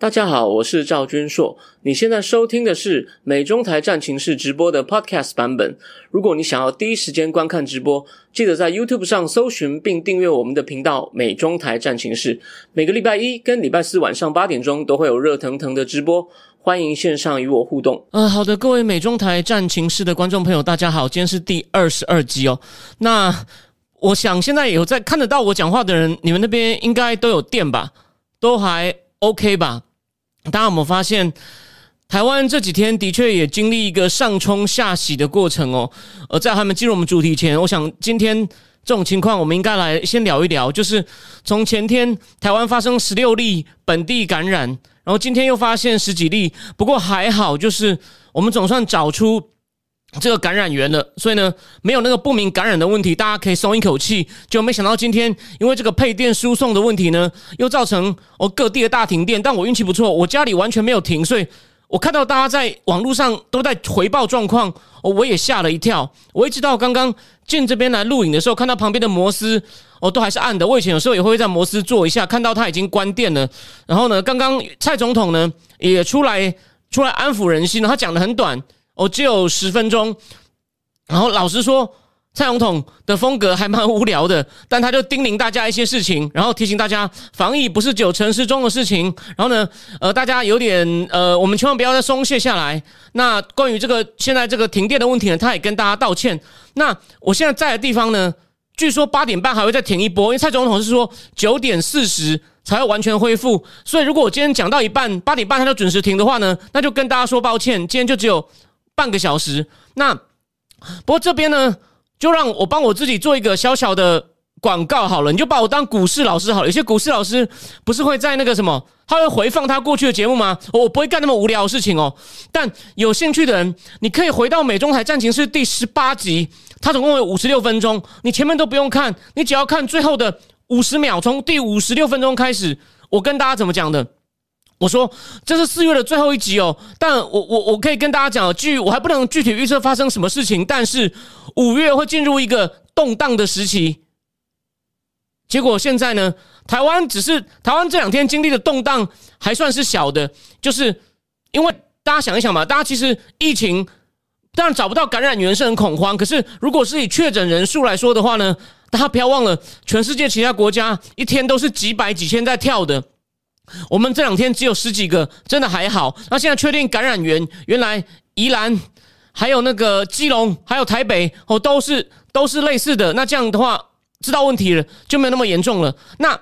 大家好，我是赵君硕。你现在收听的是美中台战情室直播的 Podcast 版本。如果你想要第一时间观看直播，记得在 YouTube 上搜寻并订阅我们的频道“美中台战情室”。每个礼拜一跟礼拜四晚上八点钟都会有热腾腾的直播，欢迎线上与我互动。呃，好的，各位美中台战情室的观众朋友，大家好，今天是第二十二集哦。那我想现在有在看得到我讲话的人，你们那边应该都有电吧？都还 OK 吧？大家有没有发现，台湾这几天的确也经历一个上冲下洗的过程哦。呃在他们进入我们主题前，我想今天这种情况，我们应该来先聊一聊。就是从前天台湾发生十六例本地感染，然后今天又发现十几例，不过还好，就是我们总算找出。这个感染源了，所以呢，没有那个不明感染的问题，大家可以松一口气。就没想到今天因为这个配电输送的问题呢，又造成哦各地的大停电。但我运气不错，我家里完全没有停，所以我看到大家在网络上都在回报状况，哦，我也吓了一跳。我一直到刚刚进这边来录影的时候，看到旁边的摩斯哦都还是暗的。我以前有时候也会在摩斯坐一下，看到他已经关电了。然后呢，刚刚蔡总统呢也出来出来安抚人心，他讲的很短。哦，只有十分钟。然后老实说，蔡总统的风格还蛮无聊的，但他就叮咛大家一些事情，然后提醒大家防疫不是只有城市中的事情。然后呢，呃，大家有点呃，我们千万不要再松懈下来。那关于这个现在这个停电的问题呢，他也跟大家道歉。那我现在在的地方呢，据说八点半还会再停一波，因为蔡总统是说九点四十才会完全恢复。所以如果我今天讲到一半，八点半他就准时停的话呢，那就跟大家说抱歉，今天就只有。半个小时，那不过这边呢，就让我帮我自己做一个小小的广告好了。你就把我当股市老师好了。有些股市老师不是会在那个什么，他会回放他过去的节目吗？我不会干那么无聊的事情哦。但有兴趣的人，你可以回到美中台战情是第十八集，它总共有五十六分钟，你前面都不用看，你只要看最后的五十秒，从第五十六分钟开始，我跟大家怎么讲的。我说这是四月的最后一集哦，但我我我可以跟大家讲，具我还不能具体预测发生什么事情，但是五月会进入一个动荡的时期。结果现在呢，台湾只是台湾这两天经历的动荡还算是小的，就是因为大家想一想嘛，大家其实疫情当然找不到感染源是很恐慌，可是如果是以确诊人数来说的话呢，大家不要忘了，全世界其他国家一天都是几百几千在跳的。我们这两天只有十几个，真的还好。那现在确定感染源，原来宜兰、还有那个基隆、还有台北哦，都是都是类似的。那这样的话，知道问题了，就没有那么严重了。那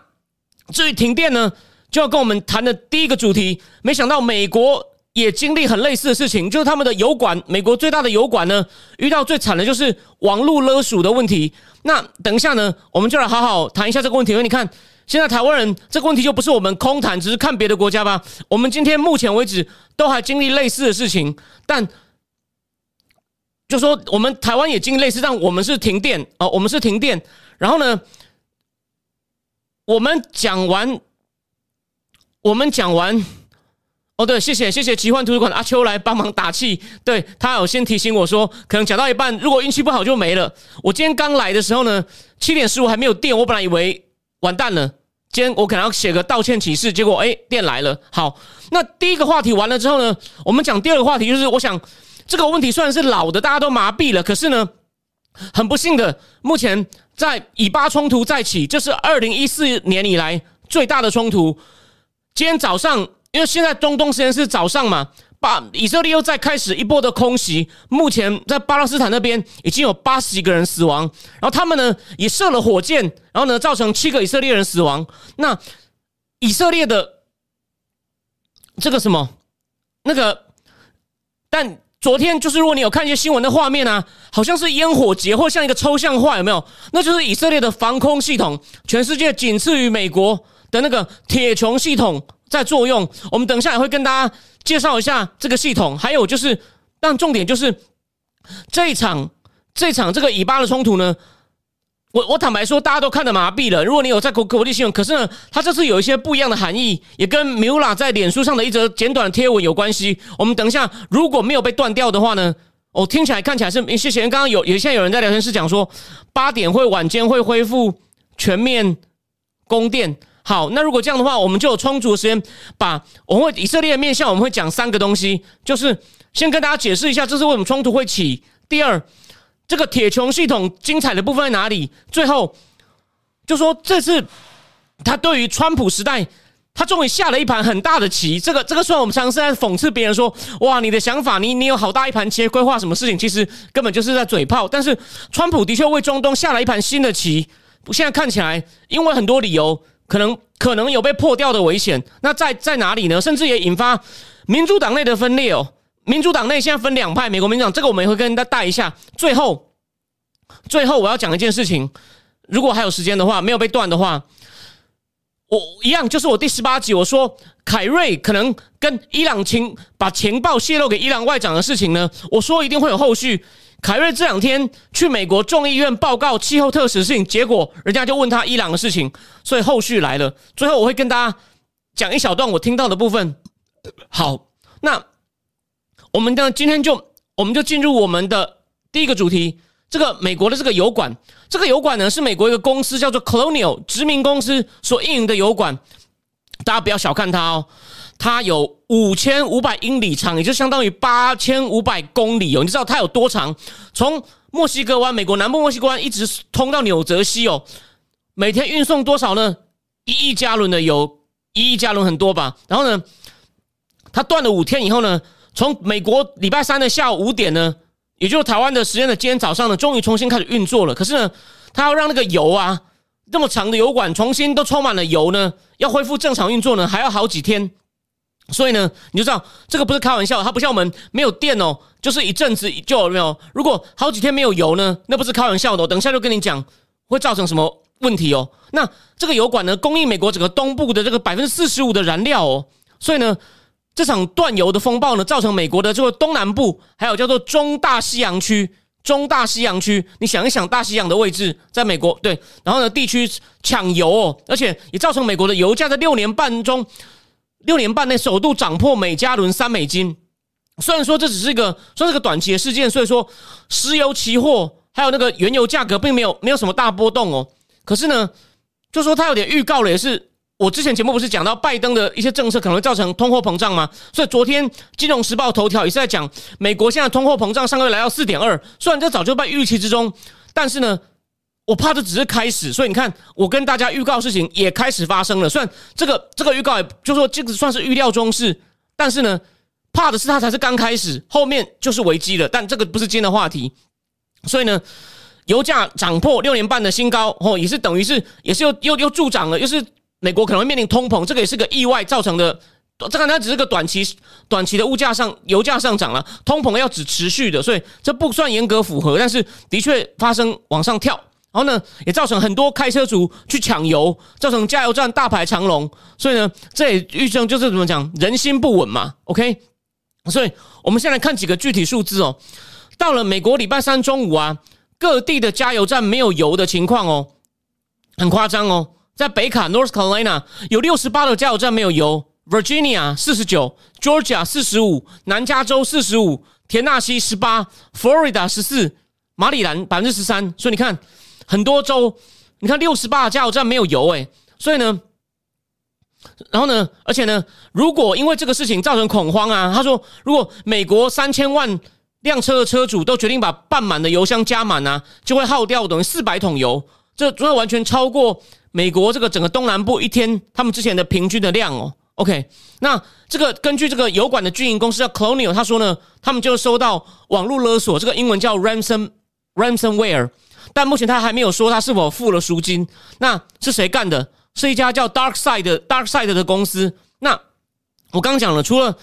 至于停电呢，就要跟我们谈的第一个主题。没想到美国也经历很类似的事情，就是他们的油管，美国最大的油管呢，遇到最惨的就是网络勒索的问题。那等一下呢，我们就来好好谈一下这个问题。因为你看。现在台湾人这个问题就不是我们空谈，只是看别的国家吧。我们今天目前为止都还经历类似的事情，但就说我们台湾也经历类似，但我们是停电哦，我们是停电。然后呢，我们讲完，我们讲完，哦，对，谢谢谢谢奇幻图书馆阿秋来帮忙打气，对他有先提醒我说，可能讲到一半，如果运气不好就没了。我今天刚来的时候呢，七点十五还没有电，我本来以为。完蛋了！今天我可能要写个道歉启事，结果哎，电来了。好，那第一个话题完了之后呢，我们讲第二个话题，就是我想这个问题虽然是老的，大家都麻痹了，可是呢，很不幸的，目前在以巴冲突再起，这是二零一四年以来最大的冲突。今天早上，因为现在中东时间是早上嘛。把以色列又再开始一波的空袭，目前在巴勒斯坦那边已经有八十几个人死亡，然后他们呢也射了火箭，然后呢造成七个以色列人死亡。那以色列的这个什么那个，但昨天就是如果你有看一些新闻的画面啊，好像是烟火节或像一个抽象画，有没有？那就是以色列的防空系统，全世界仅次于美国的那个铁穹系统在作用。我们等一下也会跟大家。介绍一下这个系统，还有就是，但重点就是这一场这一场这个以巴的冲突呢，我我坦白说，大家都看得麻痹了。如果你有在国国际新闻，可是呢，它这次有一些不一样的含义，也跟 Mula 在脸书上的一则简短的贴文有关系。我们等一下如果没有被断掉的话呢，我听起来看起来是谢谢。刚刚有有现在有人在聊天室讲说，八点会晚间会恢复全面供电。好，那如果这样的话，我们就有充足的时间把我们会以色列的面向，我们会讲三个东西，就是先跟大家解释一下这是为什么冲突会起。第二，这个铁穹系统精彩的部分在哪里？最后就说这次他对于川普时代，他终于下了一盘很大的棋。这个这个虽然我们常常是在讽刺别人说，哇，你的想法，你你有好大一盘棋，规划什么事情，其实根本就是在嘴炮。但是川普的确为中东下了一盘新的棋。现在看起来，因为很多理由。可能可能有被破掉的危险，那在在哪里呢？甚至也引发民主党内的分裂哦。民主党内现在分两派，美国民主党这个我们也会跟大家带一下。最后，最后我要讲一件事情，如果还有时间的话，没有被断的话，我一样就是我第十八集我说凯瑞可能跟伊朗情把情报泄露给伊朗外长的事情呢，我说一定会有后续。凯瑞这两天去美国众议院报告气候特使事情，结果人家就问他伊朗的事情，所以后续来了。最后我会跟大家讲一小段我听到的部分。好，那我们呢今天就我们就进入我们的第一个主题。这个美国的这个油管，这个油管呢是美国一个公司叫做 Colonial 殖民公司所运营的油管，大家不要小看它哦。它有五千五百英里长，也就相当于八千五百公里哦。你知道它有多长？从墨西哥湾，美国南部墨西哥湾一直通到纽泽西哦。每天运送多少呢？一亿加仑的油，一亿加仑很多吧？然后呢，它断了五天以后呢，从美国礼拜三的下午五点呢，也就是台湾的时间的今天早上呢，终于重新开始运作了。可是呢，它要让那个油啊，这么长的油管重新都充满了油呢，要恢复正常运作呢，还要好几天。所以呢，你就知道这个不是开玩笑，它不像我们没有电哦，就是一阵子就有没有。如果好几天没有油呢，那不是开玩笑的。我等一下就跟你讲会造成什么问题哦。那这个油管呢，供应美国整个东部的这个百分之四十五的燃料哦。所以呢，这场断油的风暴呢，造成美国的这个东南部还有叫做中大西洋区、中大西洋区，你想一想大西洋的位置，在美国对，然后呢地区抢油哦，而且也造成美国的油价在六年半中。六年半内首度涨破每加仑三美金，虽然说这只是一个算是个短期的事件，所以说石油期货还有那个原油价格并没有没有什么大波动哦。可是呢，就说它有点预告了，也是我之前节目不是讲到拜登的一些政策可能会造成通货膨胀吗？所以昨天金融时报头条也是在讲美国现在通货膨胀上个月来到四点二，虽然这早就在预期之中，但是呢。我怕这只是开始，所以你看，我跟大家预告事情也开始发生了。虽然这个这个预告，也就说这个算是预料中事，但是呢，怕的是它才是刚开始，后面就是危机了。但这个不是今天的话题，所以呢，油价涨破六年半的新高，哦，也是等于是也是又又又助长了，又是美国可能会面临通膨，这个也是个意外造成的。这个它只是个短期短期的物价上油价上涨了，通膨要只持续的，所以这不算严格符合，但是的确发生往上跳。然后呢，也造成很多开车族去抢油，造成加油站大排长龙。所以呢，这也预证就是怎么讲，人心不稳嘛。OK，所以我们先来看几个具体数字哦。到了美国礼拜三中午啊，各地的加油站没有油的情况哦，很夸张哦。在北卡 （North Carolina） 有六十八的加油站没有油，Virginia 四十九，Georgia 四十五，南加州四十五，田纳西十八，Florida 十四，马里兰百分之十三。所以你看。很多州，你看六十八加油站没有油诶，所以呢，然后呢，而且呢，如果因为这个事情造成恐慌啊，他说，如果美国三千万辆车的车主都决定把半满的油箱加满啊，就会耗掉等于四百桶油，这主要完全超过美国这个整个东南部一天他们之前的平均的量哦。OK，那这个根据这个油管的军营公司叫 Colonial，他说呢，他们就收到网络勒索，这个英文叫 ransom ransomware。但目前他还没有说他是否付了赎金。那是谁干的？是一家叫 Dark Side Dark Side 的公司。那我刚讲了，除了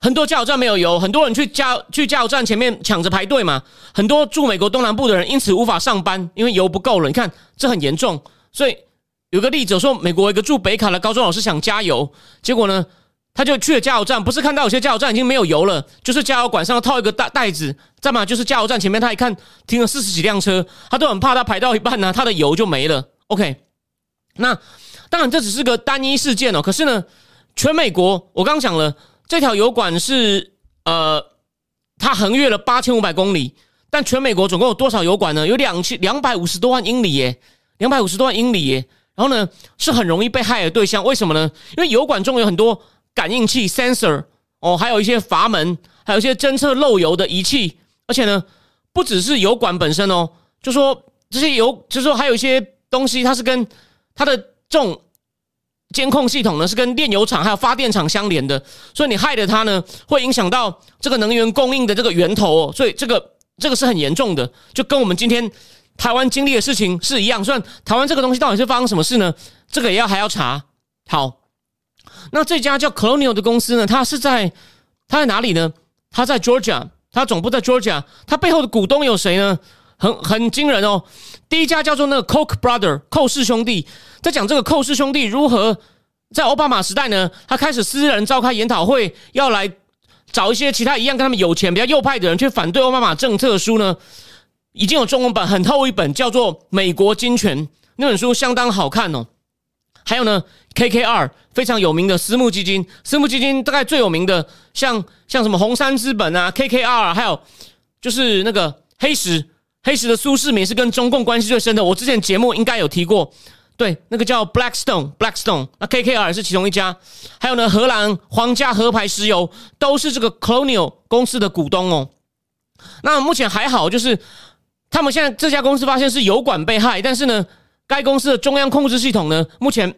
很多加油站没有油，很多人去加去加油站前面抢着排队嘛。很多住美国东南部的人因此无法上班，因为油不够了。你看这很严重。所以有个例子说，美国一个住北卡的高中老师想加油，结果呢？他就去了加油站，不是看到有些加油站已经没有油了，就是加油管上套一个袋袋子，再嘛就是加油站前面，他一看停了四十几辆车，他都很怕他排到一半呢，他的油就没了。OK，那当然这只是个单一事件哦，可是呢，全美国我刚讲了，这条油管是呃，它横越了八千五百公里，但全美国总共有多少油管呢？有两千两百五十多万英里耶，两百五十多万英里耶，然后呢是很容易被害的对象。为什么呢？因为油管中有很多感应器 （sensor） 哦，还有一些阀门，还有一些侦测漏油的仪器，而且呢不只是油管本身哦，就说这些油，就说还有一些东西，它是跟它的这种。监控系统呢是跟炼油厂还有发电厂相连的，所以你害了它呢，会影响到这个能源供应的这个源头，哦，所以这个这个是很严重的，就跟我们今天台湾经历的事情是一样。虽然台湾这个东西到底是发生什么事呢？这个也要还要查。好，那这家叫 Colonial 的公司呢，它是在它在哪里呢？它在 Georgia，它总部在 Georgia，它背后的股东有谁呢？很很惊人哦。第一家叫做那个 Coke Brother，寇氏兄弟。在讲这个寇氏兄弟如何在奥巴马时代呢？他开始私人召开研讨会，要来找一些其他一样跟他们有钱、比较右派的人去反对奥巴马政策的。书呢已经有中文版，很厚一本，叫做《美国金权》那本书相当好看哦。还有呢，KKR 非常有名的私募基金，私募基金大概最有名的像像什么红杉资本啊、KKR，还有就是那个黑石，黑石的苏世民是跟中共关系最深的。我之前节目应该有提过。对，那个叫 Blackstone，Blackstone，那 KKR 是其中一家，还有呢，荷兰皇家河牌石油都是这个 Colonial 公司的股东哦。那目前还好，就是他们现在这家公司发现是油管被害，但是呢，该公司的中央控制系统呢，目前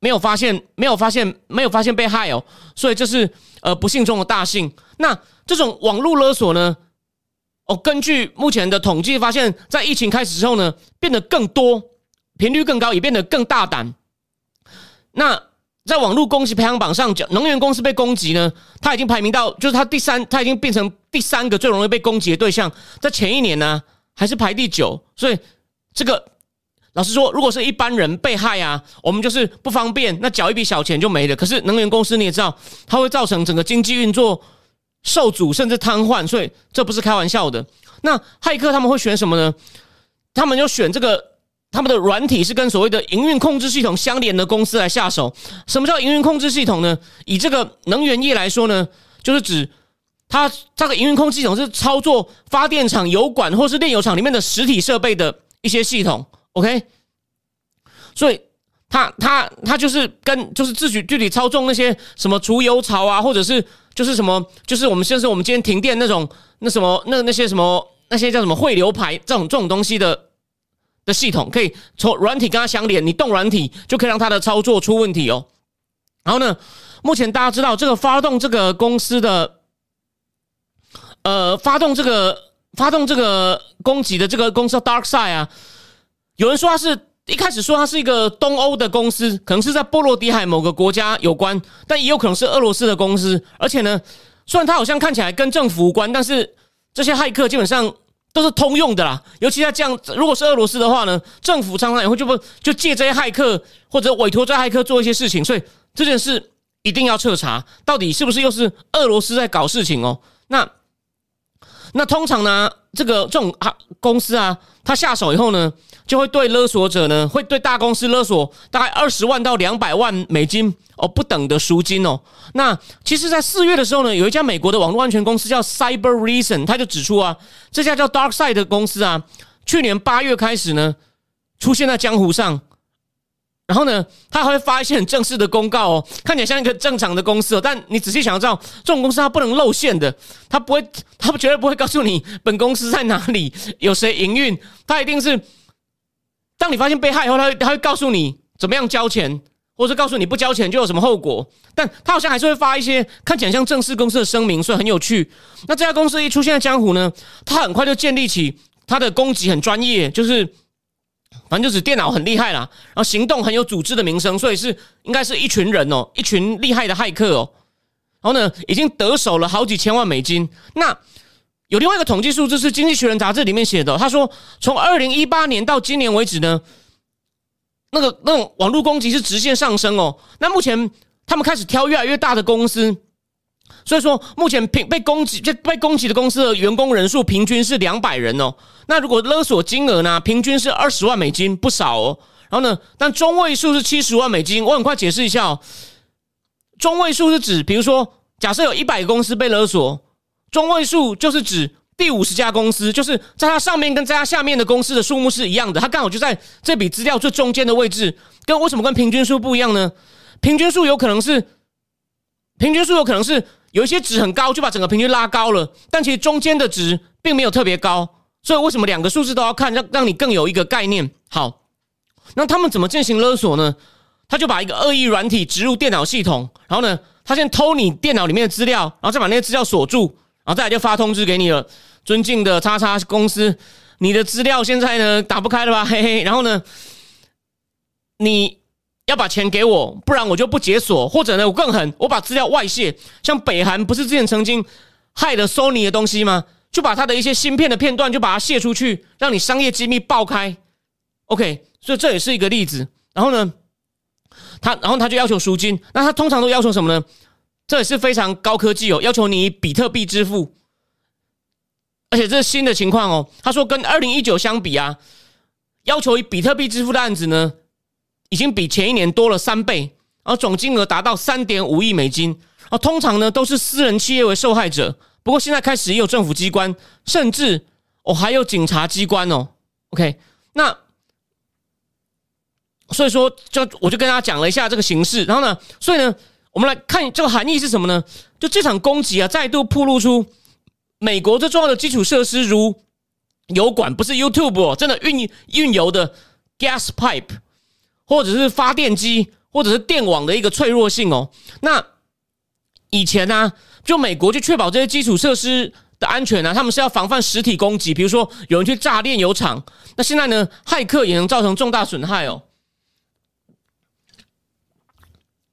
没有发现，没有发现，没有发现被害哦。所以这是呃不幸中的大幸。那这种网络勒索呢，哦，根据目前的统计发现，在疫情开始之后呢，变得更多。频率更高，也变得更大胆。那在网络攻击排行榜上，讲能源公司被攻击呢，它已经排名到，就是它第三，它已经变成第三个最容易被攻击的对象。在前一年呢，还是排第九。所以这个老实说，如果是一般人被害啊，我们就是不方便，那缴一笔小钱就没了。可是能源公司你也知道，它会造成整个经济运作受阻，甚至瘫痪，所以这不是开玩笑的。那骇客他们会选什么呢？他们就选这个。他们的软体是跟所谓的营运控制系统相连的公司来下手。什么叫营运控制系统呢？以这个能源业来说呢，就是指它这个营运控制系统是操作发电厂、油管或是炼油厂里面的实体设备的一些系统。OK，所以它它它就是跟就是自己具体操纵那些什么除油槽啊，或者是就是什么就是我们像是我们今天停电那种那什么那那些什么那些叫什么汇流排这种这种东西的。的系统可以从软体跟它相连，你动软体就可以让它的操作出问题哦。然后呢，目前大家知道这个发动这个公司的，呃，发动这个发动这个攻击的这个公司 DarkSide 啊，有人说它是一开始说它是一个东欧的公司，可能是在波罗的海某个国家有关，但也有可能是俄罗斯的公司。而且呢，虽然它好像看起来跟政府无关，但是这些骇客基本上。都是通用的啦，尤其在这样，如果是俄罗斯的话呢，政府常常也会就不就借这些骇客或者委托这些骇客做一些事情，所以这件事一定要彻查，到底是不是又是俄罗斯在搞事情哦？那那通常呢，这个这种啊公司啊，他下手以后呢？就会对勒索者呢，会对大公司勒索大概二十万到两百万美金哦不等的赎金哦。那其实，在四月的时候呢，有一家美国的网络安全公司叫 Cyber Reason，他就指出啊，这家叫 DarkSide 的公司啊，去年八月开始呢，出现在江湖上，然后呢，他还会发一些很正式的公告哦，看起来像一个正常的公司哦，但你仔细想要知道，这种公司它不能露馅的，它不会，它绝对不会告诉你本公司在哪里，有谁营运，它一定是。当你发现被害以后，他会他会告诉你怎么样交钱，或者告诉你不交钱就有什么后果。但他好像还是会发一些看起来像正式公司的声明，所以很有趣。那这家公司一出现在江湖呢，他很快就建立起他的攻击很专业，就是反正就是电脑很厉害啦，然后行动很有组织的名声，所以是应该是一群人哦，一群厉害的骇客哦。然后呢，已经得手了好几千万美金。那有另外一个统计数字是《经济学人》杂志里面写的，他说从二零一八年到今年为止呢，那个那种网络攻击是直线上升哦。那目前他们开始挑越来越大的公司，所以说目前平被攻击、被攻击的公司的员工人数平均是两百人哦。那如果勒索金额呢，平均是二十万美金，不少哦。然后呢，但中位数是七十万美金。我很快解释一下哦，中位数是指，比如说假设有一百个公司被勒索。中位数就是指第五十家公司，就是在它上面跟在它下面的公司的数目是一样的，它刚好就在这笔资料最中间的位置，跟为什么跟平均数不一样呢？平均数有可能是平均数有可能是有一些值很高，就把整个平均拉高了，但其实中间的值并没有特别高。所以为什么两个数字都要看，让让你更有一个概念？好，那他们怎么进行勒索呢？他就把一个恶意软体植入电脑系统，然后呢，他先偷你电脑里面的资料，然后再把那些资料锁住，然后再来就发通知给你了。尊敬的叉叉公司，你的资料现在呢打不开了吧？嘿嘿，然后呢，你要把钱给我，不然我就不解锁，或者呢，我更狠，我把资料外泄。像北韩不是之前曾经害了 Sony 的东西吗？就把他的一些芯片的片段就把它泄出去，让你商业机密爆开。OK，所以这也是一个例子。然后呢，他然后他就要求赎金，那他通常都要求什么呢？这也是非常高科技哦，要求你以比特币支付。而且这是新的情况哦。他说跟二零一九相比啊，要求以比特币支付的案子呢，已经比前一年多了三倍，而总金额达到三点五亿美金。啊，通常呢都是私人企业为受害者。不过现在开始也有政府机关，甚至哦还有警察机关哦。OK，那所以说就我就跟大家讲了一下这个形式，然后呢，所以呢，我们来看这个含义是什么呢？就这场攻击啊，再度暴露出美国最重要的基础设施，如油管，不是 YouTube 哦，真的运运油的 gas pipe，或者是发电机，或者是电网的一个脆弱性哦。那以前呢？就美国去确保这些基础设施的安全呢？他们是要防范实体攻击，比如说有人去炸炼油厂。那现在呢，骇客也能造成重大损害哦。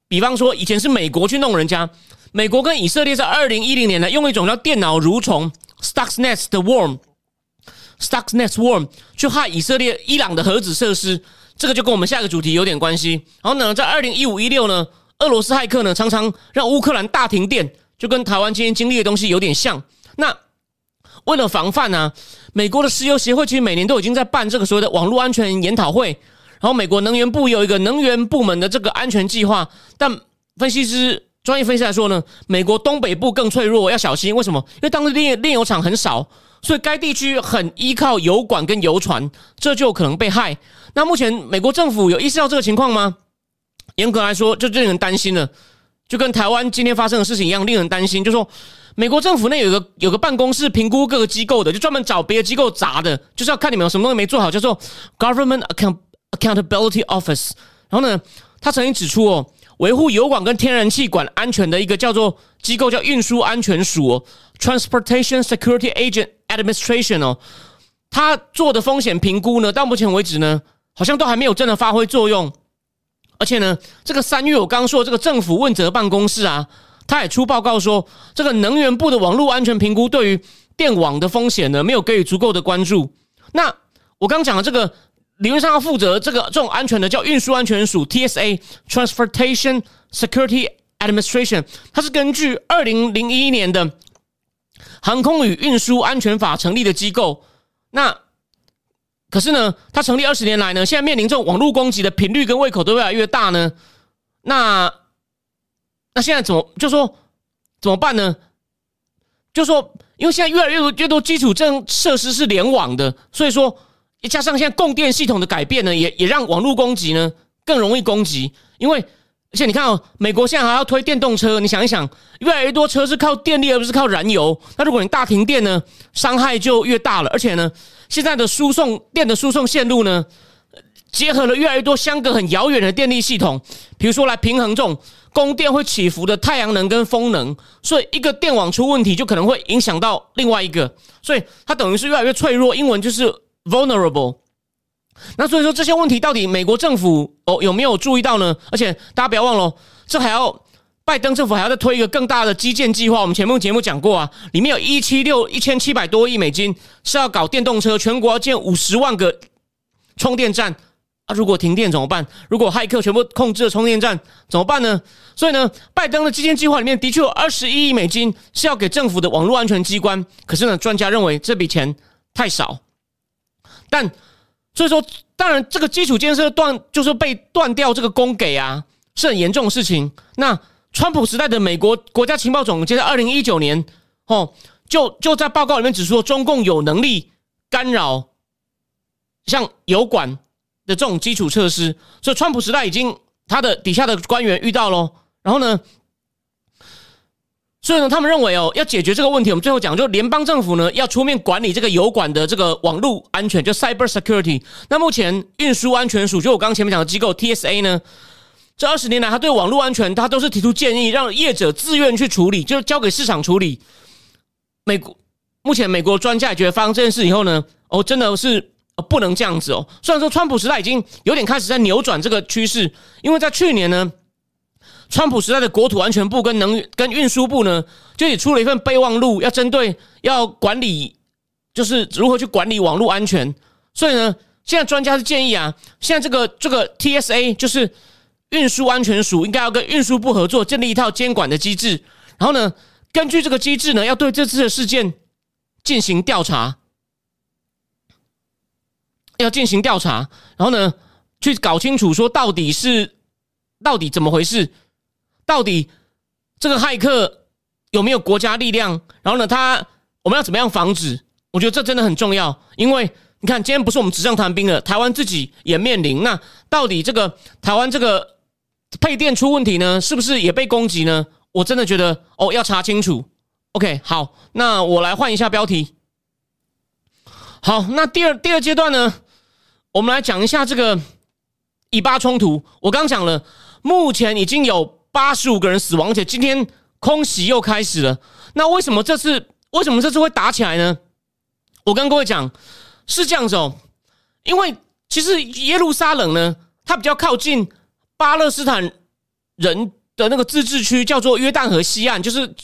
比方说，以前是美国去弄人家，美国跟以色列在二零一零年呢，用一种叫电脑蠕虫 （Stuxnet 的 worm），Stuxnet worm 去害以色列、伊朗的核子设施。这个就跟我们下一个主题有点关系。然后呢，在二零一五一六呢，俄罗斯骇客呢常常让乌克兰大停电。就跟台湾今天经历的东西有点像。那为了防范呢，美国的石油协会其实每年都已经在办这个所谓的网络安全研讨会。然后美国能源部有一个能源部门的这个安全计划。但分析师专业分析来说呢，美国东北部更脆弱，要小心。为什么？因为当地炼炼油厂很少，所以该地区很依靠油管跟油船，这就可能被害。那目前美国政府有意识到这个情况吗？严格来说，就令人担心了。就跟台湾今天发生的事情一样，令人担心。就说美国政府那有个有个办公室评估各个机构的，就专门找别的机构砸的，就是要看你们有什么东西没做好，叫做 Government Account Accountability Office。然后呢，他曾经指出哦，维护油管跟天然气管安全的一个叫做机构叫运输安全署 （Transportation Security Agent Administration） 哦，他做的风险评估呢，到目前为止呢，好像都还没有真的发挥作用。而且呢，这个三月我刚说这个政府问责办公室啊，他也出报告说，这个能源部的网络安全评估对于电网的风险呢，没有给予足够的关注。那我刚讲的这个理论上要负责这个这种安全的叫运输安全署 （TSA，Transportation Security Administration），它是根据二零零一年的航空与运输安全法成立的机构。那可是呢，它成立二十年来呢，现在面临这种网络攻击的频率跟胃口都越来越大呢。那那现在怎么就说怎么办呢？就说因为现在越来越多越多基础政设施是联网的，所以说加上现在供电系统的改变呢，也也让网络攻击呢更容易攻击。因为而且你看哦，美国现在还要推电动车，你想一想，越来越多车是靠电力而不是靠燃油。那如果你大停电呢，伤害就越大了，而且呢。现在的输送电的输送线路呢，结合了越来越多相隔很遥远的电力系统，比如说来平衡这种供电会起伏的太阳能跟风能，所以一个电网出问题，就可能会影响到另外一个，所以它等于是越来越脆弱。英文就是 vulnerable。那所以说这些问题到底美国政府哦有没有注意到呢？而且大家不要忘了，这还要。拜登政府还要再推一个更大的基建计划，我们前面节目讲过啊，里面有一七六一千七百多亿美金是要搞电动车，全国要建五十万个充电站啊！如果停电怎么办？如果骇客全部控制了充电站怎么办呢？所以呢，拜登的基建计划里面的确有二十一亿美金是要给政府的网络安全机关，可是呢，专家认为这笔钱太少。但所以说，当然这个基础建设断就是被断掉这个供给啊，是很严重的事情。那川普时代的美国国家情报总监在二零一九年，哦，就就在报告里面指出，中共有能力干扰像油管的这种基础设施，所以川普时代已经他的底下的官员遇到喽，然后呢，所以呢，他们认为哦，要解决这个问题，我们最后讲，就联邦政府呢要出面管理这个油管的这个网络安全，就 cyber security。那目前运输安全署，就我刚前面讲的机构 TSA 呢，这二十年来，他对网络安全，他都是提出建议，让业者自愿去处理，就是交给市场处理。美国目前美国专家也觉得发生这件事以后呢，哦，真的是。不能这样子哦！虽然说川普时代已经有点开始在扭转这个趋势，因为在去年呢，川普时代的国土安全部跟能跟运输部呢，就也出了一份备忘录，要针对要管理，就是如何去管理网络安全。所以呢，现在专家是建议啊，现在这个这个 TSA 就是运输安全署，应该要跟运输部合作，建立一套监管的机制。然后呢，根据这个机制呢，要对这次的事件进行调查。要进行调查，然后呢，去搞清楚说到底是到底怎么回事，到底这个骇客有没有国家力量？然后呢，他我们要怎么样防止？我觉得这真的很重要，因为你看，今天不是我们纸上谈兵了，台湾自己也面临。那到底这个台湾这个配电出问题呢？是不是也被攻击呢？我真的觉得哦，要查清楚。OK，好，那我来换一下标题。好，那第二第二阶段呢？我们来讲一下这个以巴冲突。我刚讲了，目前已经有八十五个人死亡，而且今天空袭又开始了。那为什么这次为什么这次会打起来呢？我跟各位讲是这样子哦，因为其实耶路撒冷呢，它比较靠近巴勒斯坦人的那个自治区，叫做约旦河西岸，就是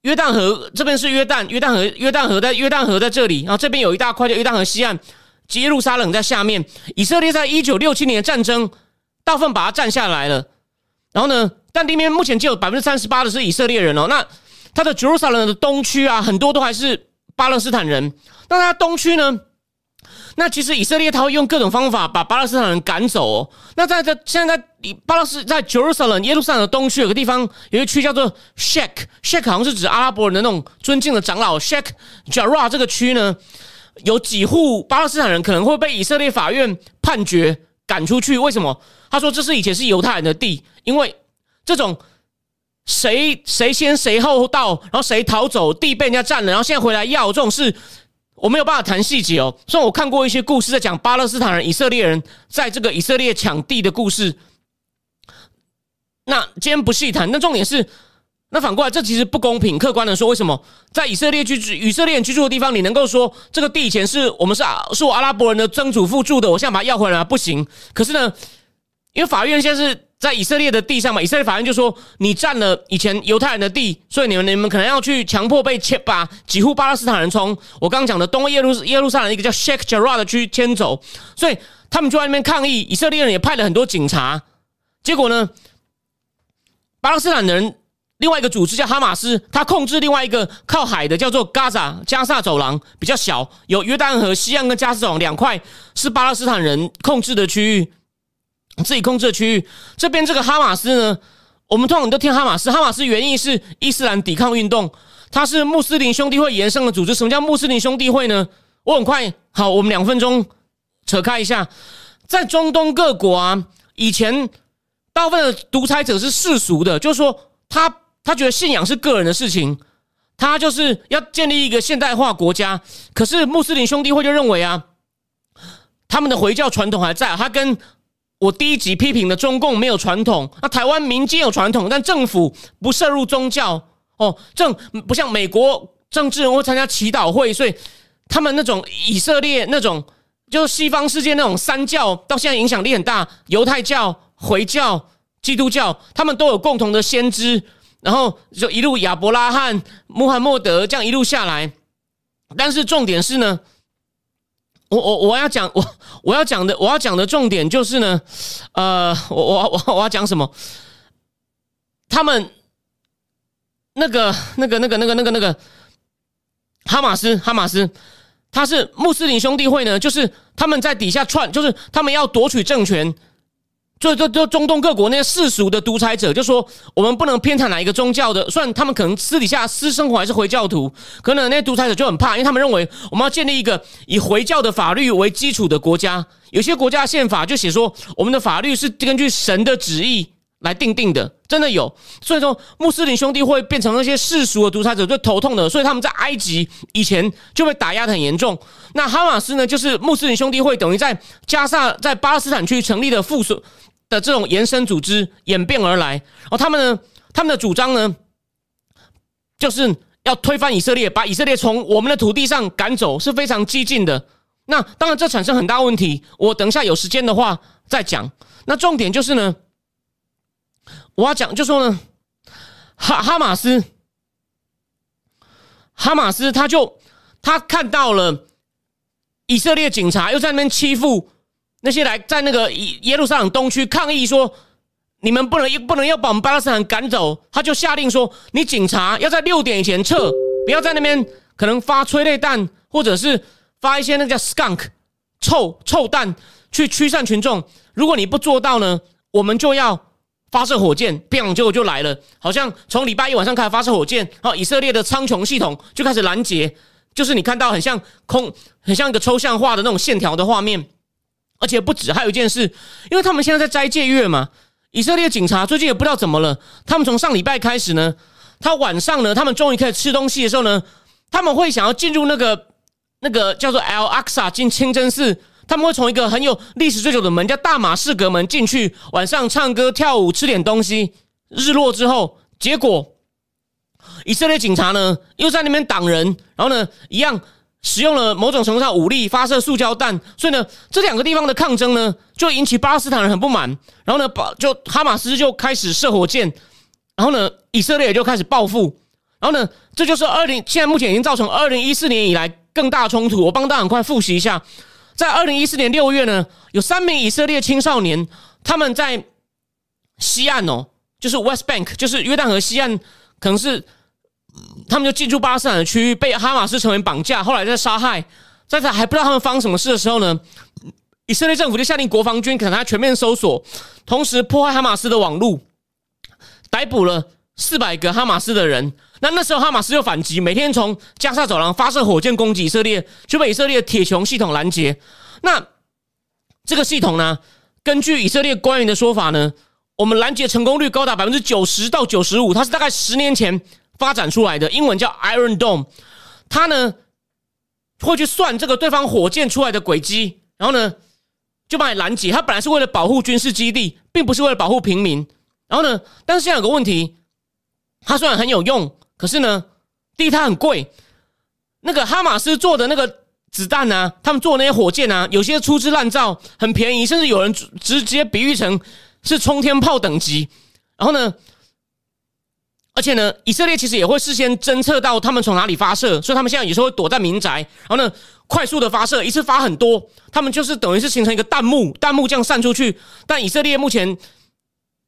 约旦河这边是约旦，约旦河约旦河在约旦河在这里，然后这边有一大块叫约旦河西岸。耶路撒冷在下面，以色列在一九六七年的战争，大部分把它占下来了。然后呢，但里面目前只有百分之三十八的是以色列人哦。那它的耶路撒冷的东区啊，很多都还是巴勒斯坦人。那它东区呢？那其实以色列他会用各种方法把巴勒斯坦人赶走。哦。那在这现在在巴勒斯在耶路撒冷耶路撒冷的东区有个地方，有一个区叫做 Sheikh，Sheikh 好像是指阿拉伯人的那种尊敬的长老。Sheikh Jarrah 这个区呢？有几户巴勒斯坦人可能会被以色列法院判决赶出去？为什么？他说这是以前是犹太人的地，因为这种谁谁先谁后到，然后谁逃走，地被人家占了，然后现在回来要这种事，我没有办法谈细节哦。虽然我看过一些故事，在讲巴勒斯坦人、以色列人在这个以色列抢地的故事，那今天不细谈。那重点是。那反过来，这其实不公平。客观的说，为什么在以色列居住、以色列人居住的地方，你能够说这个地以前是我们是啊，是我阿拉伯人的曾祖父住的，我现在把它要回来不行。可是呢，因为法院现在是在以色列的地上嘛，以色列法院就说你占了以前犹太人的地，所以你们你们可能要去强迫被迁把几户巴勒斯坦人从我刚刚讲的东耶路耶路撒冷一个叫 Sheikh Jarrah 的区迁走，所以他们就在那边抗议。以色列人也派了很多警察，结果呢，巴勒斯坦的人。另外一个组织叫哈马斯，他控制另外一个靠海的叫做加萨加萨走廊，比较小，有约旦河西岸跟加萨走廊两块是巴勒斯坦人控制的区域，自己控制的区域。这边这个哈马斯呢，我们通常都听哈马斯，哈马斯原意是伊斯兰抵抗运动，它是穆斯林兄弟会延伸的组织。什么叫穆斯林兄弟会呢？我很快，好，我们两分钟扯开一下，在中东各国啊，以前大部分的独裁者是世俗的，就是说他。他觉得信仰是个人的事情，他就是要建立一个现代化国家。可是穆斯林兄弟会就认为啊，他们的回教传统还在。他跟我第一集批评的中共没有传统，那台湾民间有传统，但政府不涉入宗教哦，政不像美国政治人会参加祈祷会，所以他们那种以色列那种就是西方世界那种三教，到现在影响力很大，犹太教、回教、基督教，他们都有共同的先知。然后就一路亚伯拉罕、穆罕默德这样一路下来，但是重点是呢，我我我要讲我我要讲的我要讲的重点就是呢，呃，我我我我要讲什么？他们那个那个那个那个那个那个哈马斯哈马斯，他是穆斯林兄弟会呢，就是他们在底下串，就是他们要夺取政权。就就就中东各国那些世俗的独裁者就说，我们不能偏袒哪一个宗教的。虽然他们可能私底下私生活还是回教徒，可能那些独裁者就很怕，因为他们认为我们要建立一个以回教的法律为基础的国家。有些国家宪法就写说，我们的法律是根据神的旨意来定定的，真的有。所以说，穆斯林兄弟会变成那些世俗的独裁者最头痛的。所以他们在埃及以前就被打压的很严重。那哈马斯呢，就是穆斯林兄弟会等于在加萨在巴勒斯坦区成立的附属。的这种延伸组织演变而来，然后他们呢，他们的主张呢，就是要推翻以色列，把以色列从我们的土地上赶走，是非常激进的。那当然，这产生很大问题。我等一下有时间的话再讲。那重点就是呢，我要讲，就说呢，哈哈马斯，哈马斯他就他看到了以色列警察又在那边欺负。那些来在那个耶路撒冷东区抗议说，你们不能不能要把我们巴勒斯坦赶走，他就下令说，你警察要在六点以前撤，不要在那边可能发催泪弹，或者是发一些那叫 skunk 臭臭弹去驱散群众。如果你不做到呢，我们就要发射火箭，结果就来了。好像从礼拜一晚上开始发射火箭，好，以色列的苍穹系统就开始拦截，就是你看到很像空，很像一个抽象化的那种线条的画面。而且不止，还有一件事，因为他们现在在斋戒月嘛，以色列警察最近也不知道怎么了，他们从上礼拜开始呢，他晚上呢，他们终于可以吃东西的时候呢，他们会想要进入那个那个叫做 Al Aqsa 进清真寺，他们会从一个很有历史最久的门叫大马士革门进去，晚上唱歌跳舞吃点东西，日落之后，结果以色列警察呢又在那边挡人，然后呢一样。使用了某种程度上武力发射塑胶弹，所以呢，这两个地方的抗争呢，就引起巴勒斯坦人很不满。然后呢，把就哈马斯就开始射火箭，然后呢，以色列也就开始报复。然后呢，这就是二零现在目前已经造成二零一四年以来更大冲突。我帮大家很快复习一下，在二零一四年六月呢，有三名以色列青少年他们在西岸哦，就是 West Bank，就是约旦河西岸，可能是。他们就进驻巴勒斯坦的区域，被哈马斯成员绑架，后来在杀害，在他还不知道他们发生什么事的时候呢，以色列政府就下令国防军可能他全面搜索，同时破坏哈马斯的网络，逮捕了四百个哈马斯的人。那那时候哈马斯又反击，每天从加沙走廊发射火箭攻击以色列，就被以色列的铁穹系统拦截。那这个系统呢，根据以色列官员的说法呢，我们拦截成功率高达百分之九十到九十五，它是大概十年前。发展出来的英文叫 Iron Dome，它呢会去算这个对方火箭出来的轨迹，然后呢就把你拦截。它本来是为了保护军事基地，并不是为了保护平民。然后呢，但是现在有个问题，它虽然很有用，可是呢，第一它很贵。那个哈马斯做的那个子弹呢，他们做那些火箭啊，有些粗制滥造，很便宜，甚至有人直接比喻成是冲天炮等级。然后呢？而且呢，以色列其实也会事先侦测到他们从哪里发射，所以他们现在有时候会躲在民宅，然后呢，快速的发射，一次发很多，他们就是等于是形成一个弹幕，弹幕这样散出去。但以色列目前，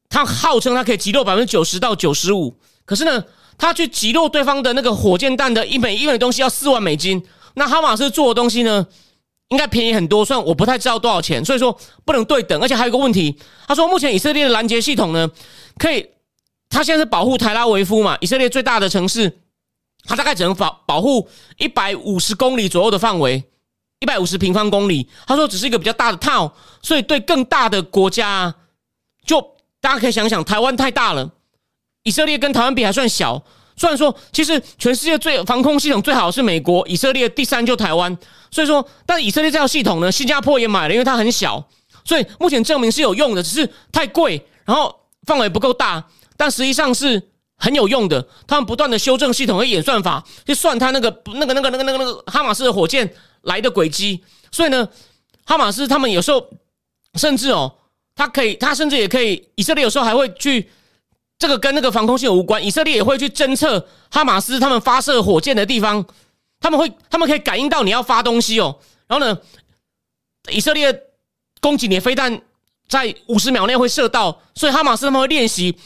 他号称他可以击落百分之九十到九十五，可是呢，他去击落对方的那个火箭弹的一枚一枚东西要四万美金，那哈马斯做的东西呢，应该便宜很多，虽然我不太知道多少钱，所以说不能对等。而且还有一个问题，他说目前以色列的拦截系统呢，可以。他现在是保护台拉维夫嘛，以色列最大的城市，他大概只能保保护一百五十公里左右的范围，一百五十平方公里。他说只是一个比较大的套，所以对更大的国家，就大家可以想想，台湾太大了，以色列跟台湾比还算小。虽然说其实全世界最防空系统最好是美国，以色列第三就台湾。所以说，但以色列这套系统呢，新加坡也买了，因为它很小，所以目前证明是有用的，只是太贵，然后范围不够大。但实际上是很有用的，他们不断的修正系统和演算法，去算他那个那个那个那个那个那个哈马斯的火箭来的轨迹。所以呢，哈马斯他们有时候甚至哦，他可以，他甚至也可以，以色列有时候还会去这个跟那个防空系统无关，以色列也会去侦测哈马斯他们发射火箭的地方，他们会他们可以感应到你要发东西哦，然后呢，以色列攻击你飞弹在五十秒内会射到，所以哈马斯他们会练习。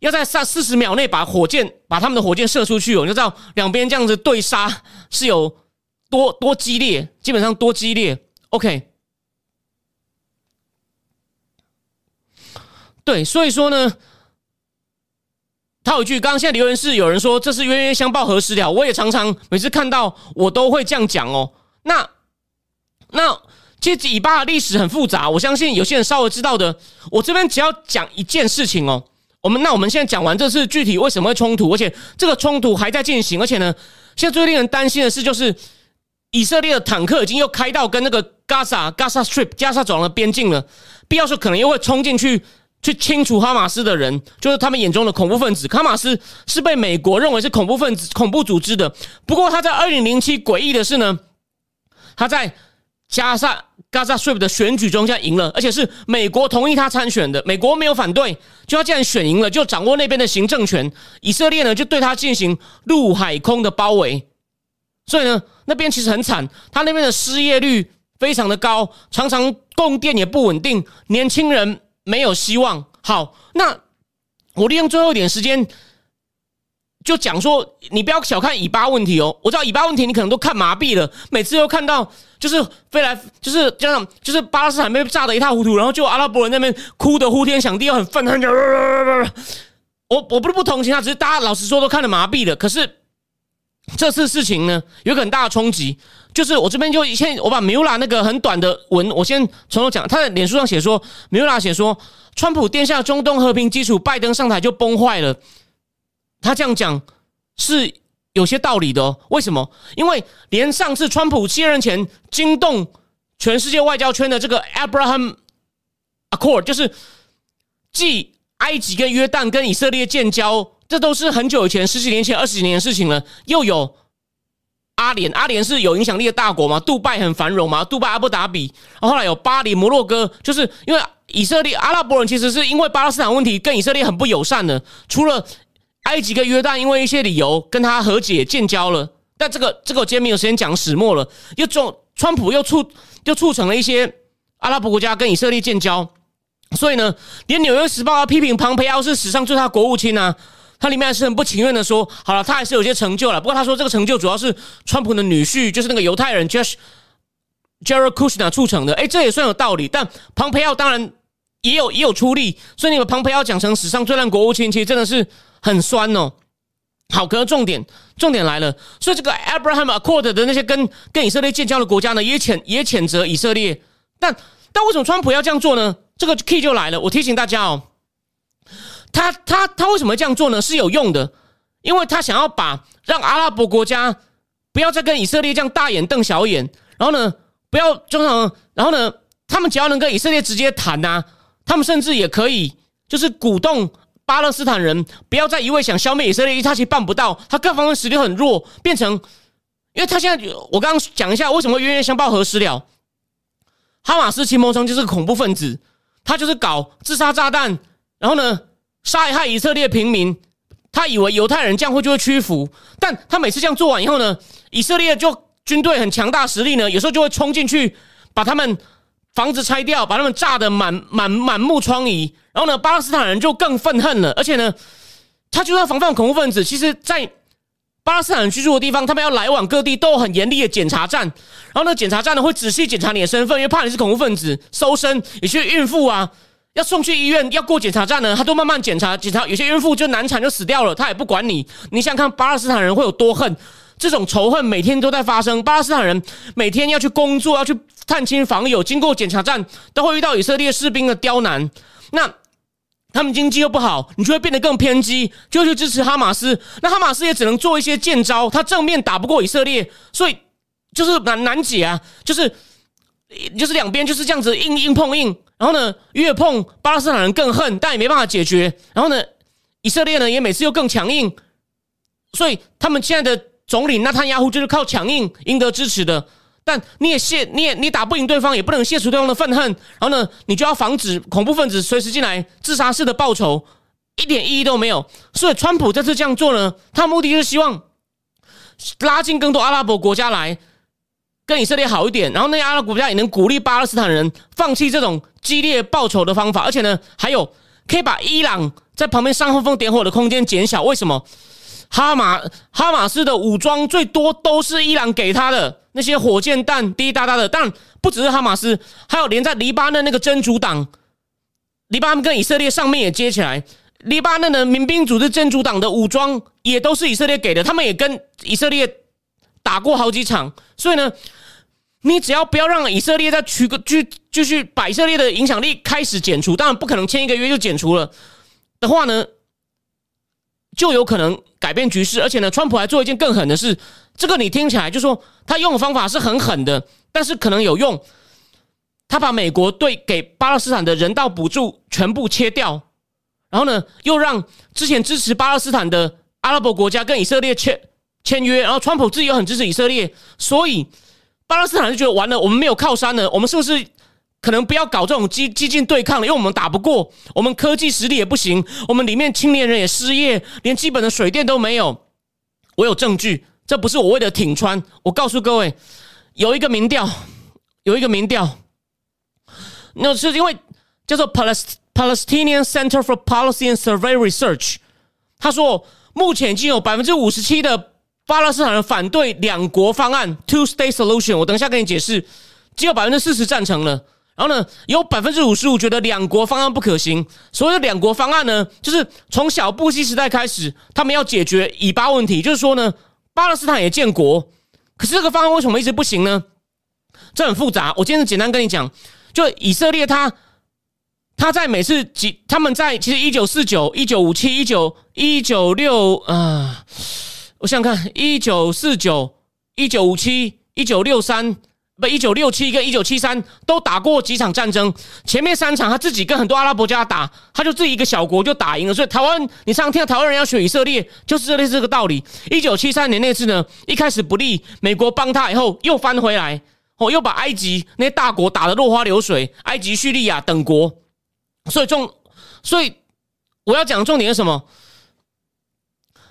要在三四十秒内把火箭把他们的火箭射出去哦，你就知道两边这样子对杀是有多多激烈，基本上多激烈。OK，对，所以说呢，他有一句，刚刚现在留言是有人说这是冤冤相报何时了，我也常常每次看到我都会这样讲哦。那那其实以巴的历史很复杂，我相信有些人稍微知道的，我这边只要讲一件事情哦。我们那我们现在讲完这是具体为什么会冲突，而且这个冲突还在进行，而且呢，现在最令人担心的是，就是以色列的坦克已经又开到跟那个 Gaza Gaza Strip 加沙走廊的边境了，必要时候可能又会冲进去去清除哈马斯的人，就是他们眼中的恐怖分子。哈马斯是被美国认为是恐怖分子、恐怖组织的，不过他在二零零七诡异的是呢，他在。加萨 Gaza Strip 的选举中，现在赢了，而且是美国同意他参选的，美国没有反对，就他既然选赢了，就掌握那边的行政权。以色列呢，就对他进行陆海空的包围，所以呢，那边其实很惨，他那边的失业率非常的高，常常供电也不稳定，年轻人没有希望。好，那我利用最后一点时间。就讲说，你不要小看以巴问题哦。我知道以巴问题你可能都看麻痹了，每次都看到就是飞来，就是这样，就是巴勒斯坦被炸得一塌糊涂，然后就阿拉伯人那边哭得呼天响地，又很愤恨。我我不是不同情他，只是大家老实说都看得麻痹了。可是这次事情呢，有个很大的冲击，就是我这边就先我把米拉那个很短的文，我先从头讲。他在脸书上写说，米拉写说，川普殿下中东和平基础，拜登上台就崩坏了。他这样讲是有些道理的哦。为什么？因为连上次川普卸任前惊动全世界外交圈的这个 Abraham Accord，就是继埃及跟约旦跟以色列建交，这都是很久以前十几年前、二十几年的事情了。又有阿联，阿联是有影响力的大国嘛？杜拜很繁荣嘛？杜拜、阿布达比，然后后来有巴黎、摩洛哥，就是因为以色列、阿拉伯人其实是因为巴勒斯坦问题跟以色列很不友善的，除了。埃及跟约旦因为一些理由跟他和解建交了，但这个这个我今天没有时间讲始末了。又中川普又促又促成了一些阿拉伯国家跟以色列建交，所以呢，连纽约时报批评庞培奥是史上最大国务卿啊，他里面还是很不情愿的说，好了，他还是有些成就了。不过他说这个成就主要是川普的女婿，就是那个犹太人 Josh Jared Kushner 促成的。哎，这也算有道理。但庞培奥当然也有也有出力，所以你把庞培奥讲成史上最烂国务卿，其实真的是。很酸哦，好，可是重点重点来了，所以这个 Abraham Accord 的那些跟跟以色列建交的国家呢，也谴也谴责以色列，但但为什么川普要这样做呢？这个 key 就来了，我提醒大家哦，他他他为什么这样做呢？是有用的，因为他想要把让阿拉伯国家不要再跟以色列这样大眼瞪小眼，然后呢，不要经常，然后呢，他们只要能跟以色列直接谈呐，他们甚至也可以就是鼓动。巴勒斯坦人不要再一味想消灭以色列，他其实办不到，他各方面实力很弱，变成，因为他现在我刚刚讲一下为什么冤冤相报何时了，哈马斯奇谋成就是个恐怖分子，他就是搞自杀炸弹，然后呢杀害以色列平民，他以为犹太人这样会就会屈服，但他每次这样做完以后呢，以色列就军队很强大实力呢，有时候就会冲进去把他们。房子拆掉，把他们炸得满满满目疮痍。然后呢，巴勒斯坦人就更愤恨了。而且呢，他就要防范恐怖分子。其实，在巴勒斯坦人居住的地方，他们要来往各地都有很严厉的检查站。然后呢，检查站呢会仔细检查你的身份，因为怕你是恐怖分子。搜身，有些孕妇啊要送去医院，要过检查站呢，他都慢慢检查检查。有些孕妇就难产就死掉了，他也不管你。你想看巴勒斯坦人会有多恨？这种仇恨每天都在发生。巴勒斯坦人每天要去工作，要去。探亲访友，经过检查站都会遇到以色列士兵的刁难。那他们经济又不好，你就会变得更偏激，就去支持哈马斯。那哈马斯也只能做一些剑招，他正面打不过以色列，所以就是难难解啊。就是就是两边就是这样子硬硬碰硬，然后呢越碰巴勒斯坦人更恨，但也没办法解决。然后呢以色列呢也每次又更强硬，所以他们现在的总理纳坦雅胡就是靠强硬赢得支持的。但你也泄，你也你打不赢对方，也不能泄除对方的愤恨。然后呢，你就要防止恐怖分子随时进来自杀式的报仇，一点意义都没有。所以，川普这次这样做呢，他目的就是希望拉近更多阿拉伯国家来跟以色列好一点。然后，那些阿拉伯国家也能鼓励巴勒斯坦人放弃这种激烈报仇的方法。而且呢，还有可以把伊朗在旁边煽风点火的空间减小。为什么？哈马哈马斯的武装最多都是伊朗给他的。那些火箭弹滴滴答答的，但不只是哈马斯，还有连在黎巴嫩那个真主党，黎巴嫩跟以色列上面也接起来，黎巴嫩的民兵组织真主党的武装也都是以色列给的，他们也跟以色列打过好几场，所以呢，你只要不要让以色列在取个继继续把以色列的影响力开始减除，当然不可能签一个月就减除了。的话呢，就有可能改变局势，而且呢，川普还做一件更狠的事，这个你听起来就说他用的方法是很狠的，但是可能有用。他把美国对给巴勒斯坦的人道补助全部切掉，然后呢，又让之前支持巴勒斯坦的阿拉伯国家跟以色列签签约，然后川普自己又很支持以色列，所以巴勒斯坦就觉得完了，我们没有靠山了，我们是不是可能不要搞这种激激进对抗了？因为我们打不过，我们科技实力也不行，我们里面青年人也失业，连基本的水电都没有。我有证据，这不是我为了挺川。我告诉各位，有一个民调，有一个民调。那是因为叫做 Palestinian Center for Policy and Survey Research，他说目前已经有百分之五十七的巴勒斯坦人反对两国方案 （Two State Solution）。我等一下跟你解释，只有百分之四十赞成了。然后呢，有百分之五十五觉得两国方案不可行。所谓的两国方案呢，就是从小布希时代开始，他们要解决以巴问题，就是说呢，巴勒斯坦也建国。可是这个方案为什么一直不行呢？这很复杂。我今天简单跟你讲。就以色列，他他在每次几，他们在其实一九四九、一九五七、一九一九六啊，我想想看，一九四九、一九五七、一九六三，不，一九六七跟一九七三都打过几场战争。前面三场他自己跟很多阿拉伯家打，他就自己一个小国就打赢了。所以台湾，你常听到台湾人要学以色列，就是这类这个道理。一九七三年那次呢，一开始不利，美国帮他以后又翻回来。哦，又把埃及那些大国打得落花流水，埃及、叙利亚等国。所以重，所以我要讲重点是什么？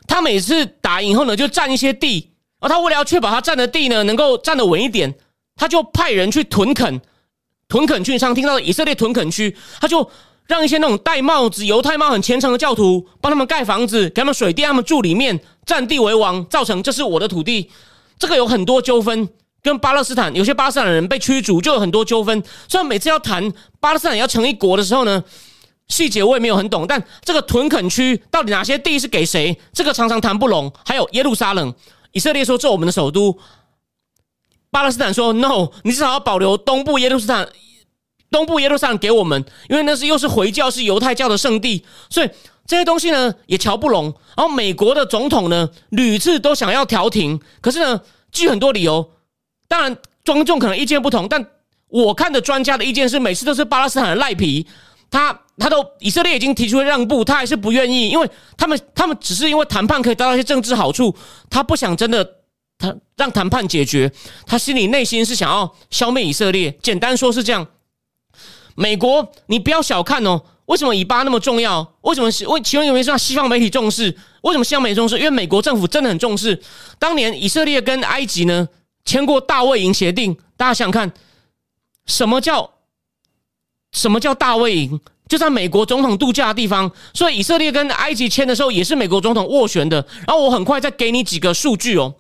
他每次打赢后呢，就占一些地，而他为了要确保他占的地呢能够站得稳一点，他就派人去屯垦。屯垦区上听到以色列屯垦区，他就让一些那种戴帽子、犹太帽很虔诚的教徒帮他们盖房子，给他们水电，他们住里面，占地为王，造成这是我的土地。这个有很多纠纷。跟巴勒斯坦有些巴勒斯坦人被驱逐，就有很多纠纷。所以每次要谈巴勒斯坦要成一国的时候呢，细节我也没有很懂。但这个屯垦区到底哪些地是给谁，这个常常谈不拢。还有耶路撒冷，以色列说这我们的首都，巴勒斯坦说 no，你至少要保留东部耶路撒冷，东部耶路撒冷给我们，因为那是又是回教是犹太教的圣地，所以这些东西呢也瞧不拢。然后美国的总统呢屡次都想要调停，可是呢据很多理由。当然，庄重可能意见不同，但我看的专家的意见是，每次都是巴勒斯坦的赖皮，他他都以色列已经提出了让步，他还是不愿意，因为他们他们只是因为谈判可以得到一些政治好处，他不想真的他让谈判解决，他心里内心是想要消灭以色列。简单说是这样。美国，你不要小看哦，为什么以巴那么重要？为什么是？为请问有没有让西方媒体重视？为什么西方媒体重视？因为美国政府真的很重视。当年以色列跟埃及呢？签过大卫营协定，大家想想看，什么叫什么叫大卫营？就在美国总统度假的地方。所以以色列跟埃及签的时候，也是美国总统斡旋的。然后我很快再给你几个数据哦。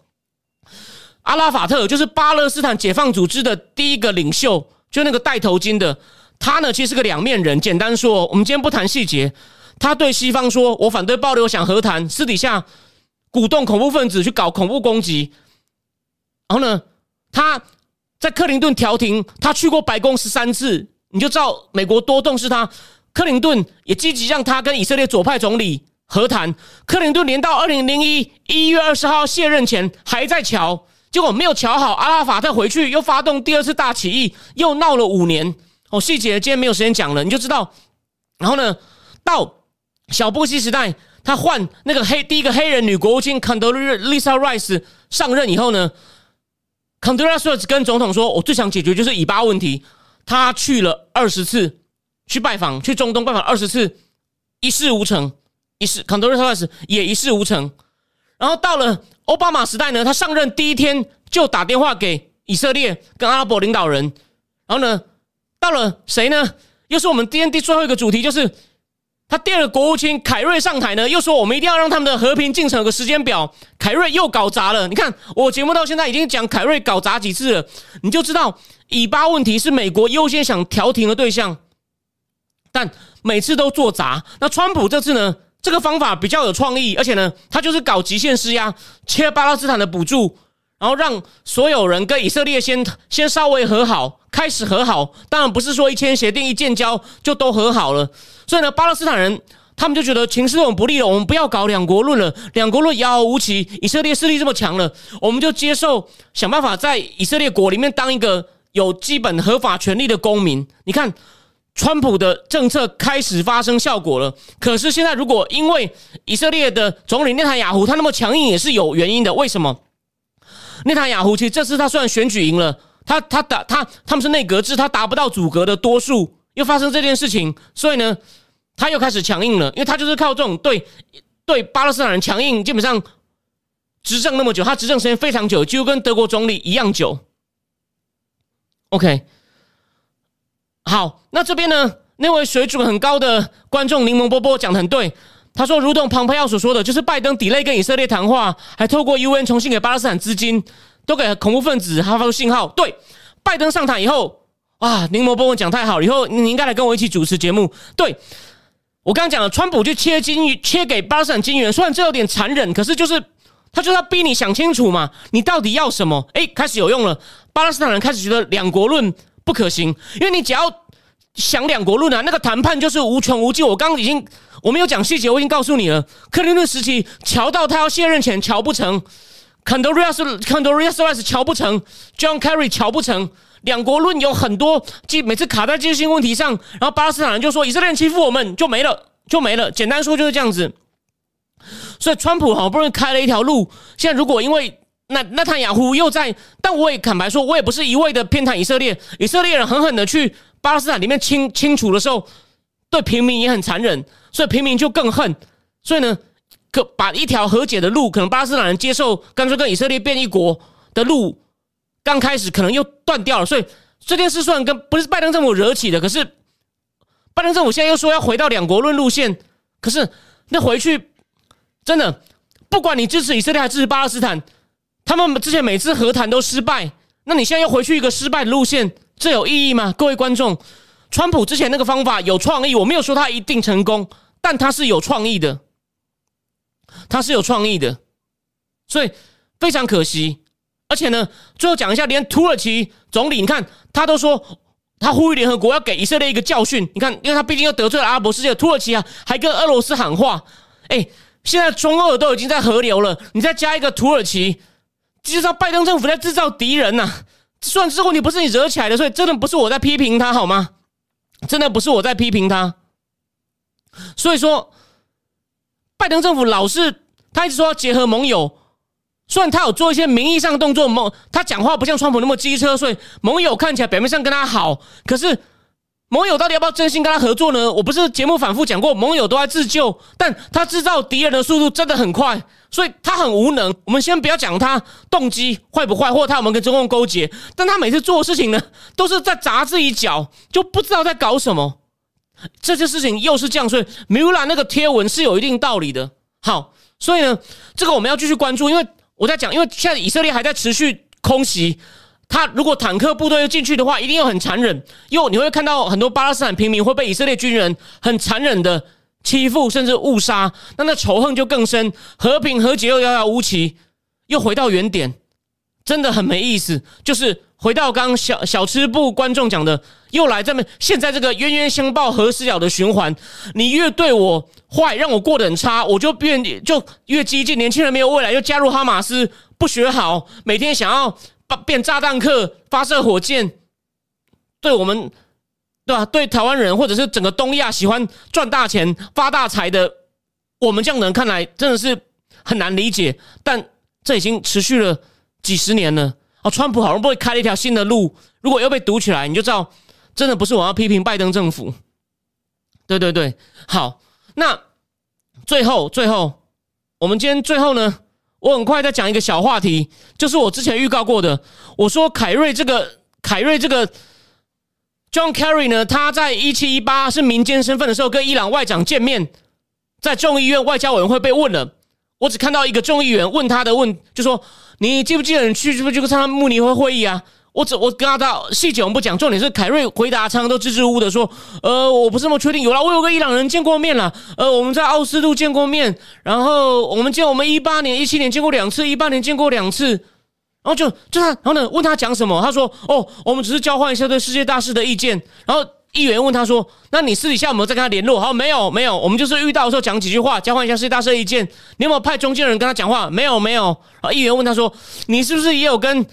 阿拉法特就是巴勒斯坦解放组织的第一个领袖，就那个戴头巾的，他呢其实是个两面人。简单说，我们今天不谈细节。他对西方说：“我反对暴力，我想和谈。”私底下鼓动恐怖分子去搞恐怖攻击。然后呢，他在克林顿调停，他去过白宫十三次，你就知道美国多重视他。克林顿也积极让他跟以色列左派总理和谈。克林顿连到二零零一一月二十号卸任前还在瞧，结果没有瞧好，阿拉法特回去又发动第二次大起义，又闹了五年。哦，细节今天没有时间讲了，你就知道。然后呢，到小布希时代，他换那个黑第一个黑人女国务卿坎德瑞 Lisa Rice 上任以后呢。c o n d r a s 跟总统说：“我最想解决就是以巴问题。”他去了二十次去拜访，去中东拜访二十次，一事无成。一事 c o n d r a s 也一事无成。然后到了奥巴马时代呢，他上任第一天就打电话给以色列跟阿拉伯领导人。然后呢，到了谁呢？又是我们 D N D 最后一个主题，就是。他第二个国务卿凯瑞上台呢，又说我们一定要让他们的和平进程有个时间表。凯瑞又搞砸了。你看我节目到现在已经讲凯瑞搞砸几次了，你就知道以巴问题是美国优先想调停的对象。但每次都做砸。那川普这次呢，这个方法比较有创意，而且呢，他就是搞极限施压，切巴勒斯坦的补助，然后让所有人跟以色列先先稍微和好，开始和好。当然不是说一签协定一建交就都和好了。所以呢，巴勒斯坦人。他们就觉得情势对我们不利了，我们不要搞两国论了，两国论遥遥无期。以色列势力这么强了，我们就接受想办法在以色列国里面当一个有基本合法权利的公民。你看，川普的政策开始发生效果了。可是现在，如果因为以色列的总理内塔雅胡他那么强硬，也是有原因的。为什么？内塔雅胡其实这次他虽然选举赢了，他他打他他们是内阁制，他达不到阻隔的多数，又发生这件事情，所以呢？他又开始强硬了，因为他就是靠这种对对巴勒斯坦人强硬，基本上执政那么久，他执政时间非常久，几乎跟德国总理一样久。OK，好，那这边呢，那位水准很高的观众柠檬波波讲的很对，他说，如同庞培奥所说的，就是拜登底内跟以色列谈话，还透过 UN 重新给巴勒斯坦资金，都给恐怖分子，他发出信号。对，拜登上台以后，哇，柠檬波波讲太好了，以后你应该来跟我一起主持节目。对。我刚刚讲了，川普就切金切给巴勒斯坦金元，虽然这有点残忍，可是就是他就要逼你想清楚嘛，你到底要什么？哎，开始有用了，巴勒斯坦人开始觉得两国论不可行，因为你只要想两国论啊，那个谈判就是无穷无尽。我刚刚已经我没有讲细节，我已经告诉你了。克林顿时期，乔到他要卸任前，乔不成；，Condoleezza Condoleezza 乔不成；，John Kerry 乔不成。两国论有很多，即每次卡在技术性问题上，然后巴勒斯坦人就说以色列人欺负我们，就没了，就没了。简单说就是这样子。所以川普好不容易开了一条路，现在如果因为那那他雅胡又在，但我也坦白说，我也不是一味的偏袒以色列，以色列人狠狠的去巴勒斯坦里面清清除的时候，对平民也很残忍，所以平民就更恨。所以呢，可把一条和解的路，可能巴勒斯坦人接受干脆跟以色列变一国的路。刚开始可能又断掉了，所以这件事虽然跟不是拜登政府惹起的，可是拜登政府现在又说要回到两国论路线，可是那回去真的不管你支持以色列还是支持巴勒斯坦，他们之前每次和谈都失败，那你现在又回去一个失败的路线，这有意义吗？各位观众，川普之前那个方法有创意，我没有说他一定成功，但他是有创意的，他是有创意的，所以非常可惜。而且呢，最后讲一下，连土耳其总理，你看他都说他呼吁联合国要给以色列一个教训。你看，因为他毕竟又得罪了阿拉伯世界，土耳其啊，还跟俄罗斯喊话。哎，现在中俄都已经在合流了，你再加一个土耳其，至少拜登政府在制造敌人呐。虽然这个问题不是你惹起来的，所以真的不是我在批评他好吗？真的不是我在批评他。所以说，拜登政府老是他一直说要结合盟友。虽然他有做一些名义上动作，盟他讲话不像川普那么机车，所以盟友看起来表面上跟他好，可是盟友到底要不要真心跟他合作呢？我不是节目反复讲过，盟友都在自救，但他制造敌人的速度真的很快，所以他很无能。我们先不要讲他动机坏不坏，或他有没有跟中共勾结，但他每次做的事情呢，都是在砸自己脚，就不知道在搞什么。这些事情又是这样，所以米乌拉那个贴文是有一定道理的。好，所以呢，这个我们要继续关注，因为。我在讲，因为现在以色列还在持续空袭，他如果坦克部队又进去的话，一定又很残忍，又你会看到很多巴勒斯坦平民会被以色列军人很残忍的欺负，甚至误杀，那那仇恨就更深，和平和解又遥遥无期，又回到原点，真的很没意思，就是。回到刚刚小小吃部观众讲的，又来这么现在这个冤冤相报何时了的循环，你越对我坏，让我过得很差，我就变就越激进。年轻人没有未来，又加入哈马斯，不学好，每天想要变炸弹客，发射火箭，对我们对吧？对台湾人或者是整个东亚喜欢赚大钱发大财的我们这样的人看来，真的是很难理解。但这已经持续了几十年了啊。川普好像不会开了一条新的路，如果又被堵起来，你就知道，真的不是我要批评拜登政府。对对对，好，那最后最后，我们今天最后呢，我很快再讲一个小话题，就是我之前预告过的，我说凯瑞这个凯瑞这个 John Kerry 呢，他在一七一八是民间身份的时候，跟伊朗外长见面，在众议院外交委员会被问了，我只看到一个众议员问他的问，就说。你记不记得你去是不去参加慕尼黑会议啊？我只我跟他到细节我们不讲，重点是凯瑞回答常常都支支吾吾的说，呃，我不是那么确定。有了，我有个伊朗人见过面了，呃，我们在奥斯陆见过面，然后我们见我们一八年、一七年见过两次，一八年见过两次，然后就就他，然后呢问他讲什么，他说，哦，我们只是交换一下对世界大事的意见。然后议员问他说，那你私底下有没有在跟他联络？他说没有，没有，我们就是遇到的时候讲几句话，交换一下世界大事的意见。你有没有派中间人跟他讲话？没有，没有。然后议员问他说，你是不是也有跟？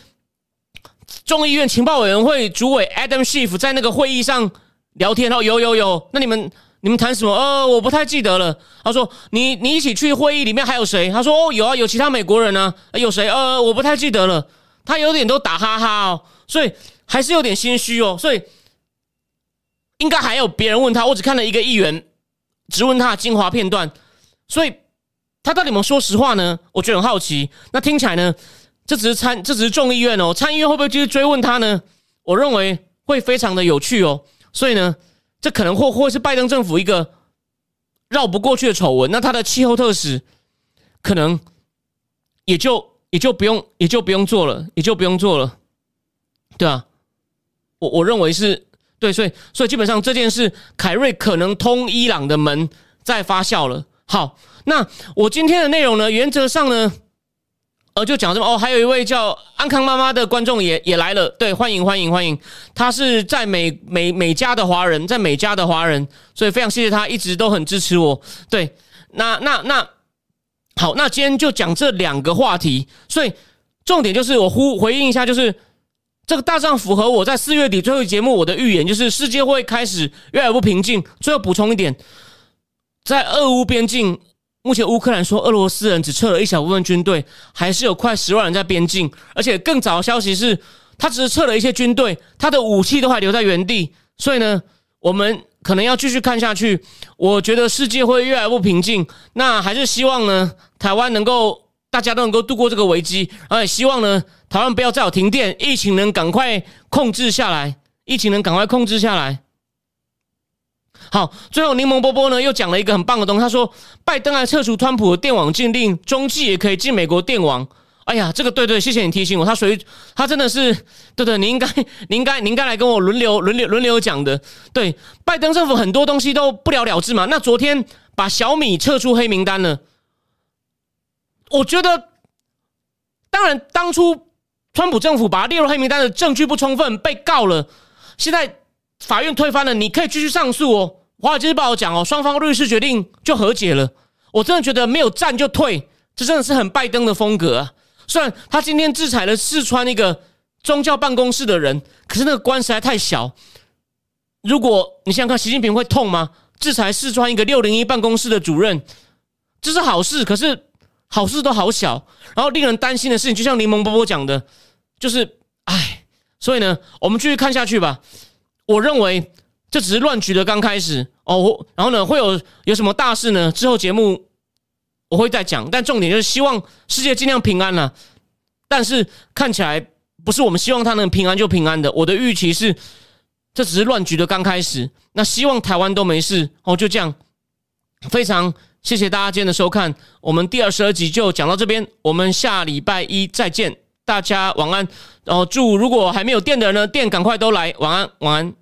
众议院情报委员会主委 Adam Schiff 在那个会议上聊天，然后有有有，那你们你们谈什么？呃，我不太记得了。他说你你一起去会议里面还有谁？他说哦有啊，有其他美国人呢。有谁？呃，我不太记得了。他有点都打哈哈哦，所以还是有点心虚哦。所以应该还有别人问他，我只看了一个议员只问他精华片段，所以他到底有没有说实话呢？我觉得很好奇。那听起来呢？这只是参，这只是众议院哦。参议院会不会继续追问他呢？我认为会非常的有趣哦。所以呢，这可能或或是拜登政府一个绕不过去的丑闻。那他的气候特使可能也就也就不用也就不用做了，也就不用做了，对啊，我我认为是对，所以所以基本上这件事，凯瑞可能通伊朗的门在发酵了。好，那我今天的内容呢，原则上呢。呃，就讲这么哦，还有一位叫安康妈妈的观众也也来了，对，欢迎欢迎欢迎，他是在美美美加的华人，在美加的华人，所以非常谢谢他一直都很支持我。对，那那那好，那今天就讲这两个话题，所以重点就是我呼回应一下，就是这个大仗符合我在四月底最后节目我的预言，就是世界会开始越来越不平静。最后补充一点，在俄乌边境。目前乌克兰说，俄罗斯人只撤了一小部分军队，还是有快十万人在边境。而且更早的消息是，他只是撤了一些军队，他的武器都还留在原地。所以呢，我们可能要继续看下去。我觉得世界会越来越不平静。那还是希望呢，台湾能够大家都能够度过这个危机，而且希望呢，台湾不要再有停电，疫情能赶快控制下来，疫情能赶快控制下来。好，最后柠檬波波呢又讲了一个很棒的东西。他说，拜登还撤除川普的电网禁令，中继也可以进美国电网。哎呀，这个对对，谢谢你提醒我。他属于他真的是对对，你应该你应该你应该来跟我轮流轮流轮流讲的。对，拜登政府很多东西都不了了之嘛。那昨天把小米撤出黑名单了，我觉得，当然当初川普政府把他列入黑名单的证据不充分，被告了。现在。法院推翻了，你可以继续上诉哦。华尔街日报讲哦，双方律师决定就和解了。我真的觉得没有战就退，这真的是很拜登的风格啊。虽然他今天制裁了四川一个宗教办公室的人，可是那个官实在太小。如果你想想看，习近平会痛吗？制裁四川一个六零一办公室的主任，这是好事，可是好事都好小。然后令人担心的事情，就像柠檬波波讲的，就是唉。所以呢，我们继续看下去吧。我认为这只是乱局的刚开始哦，然后呢，会有有什么大事呢？之后节目我会再讲，但重点就是希望世界尽量平安了。但是看起来不是我们希望他能平安就平安的。我的预期是，这只是乱局的刚开始。那希望台湾都没事哦。就这样，非常谢谢大家今天的收看，我们第二十二集就讲到这边，我们下礼拜一再见。大家晚安，然后祝如果还没有电的人呢，电赶快都来，晚安，晚安。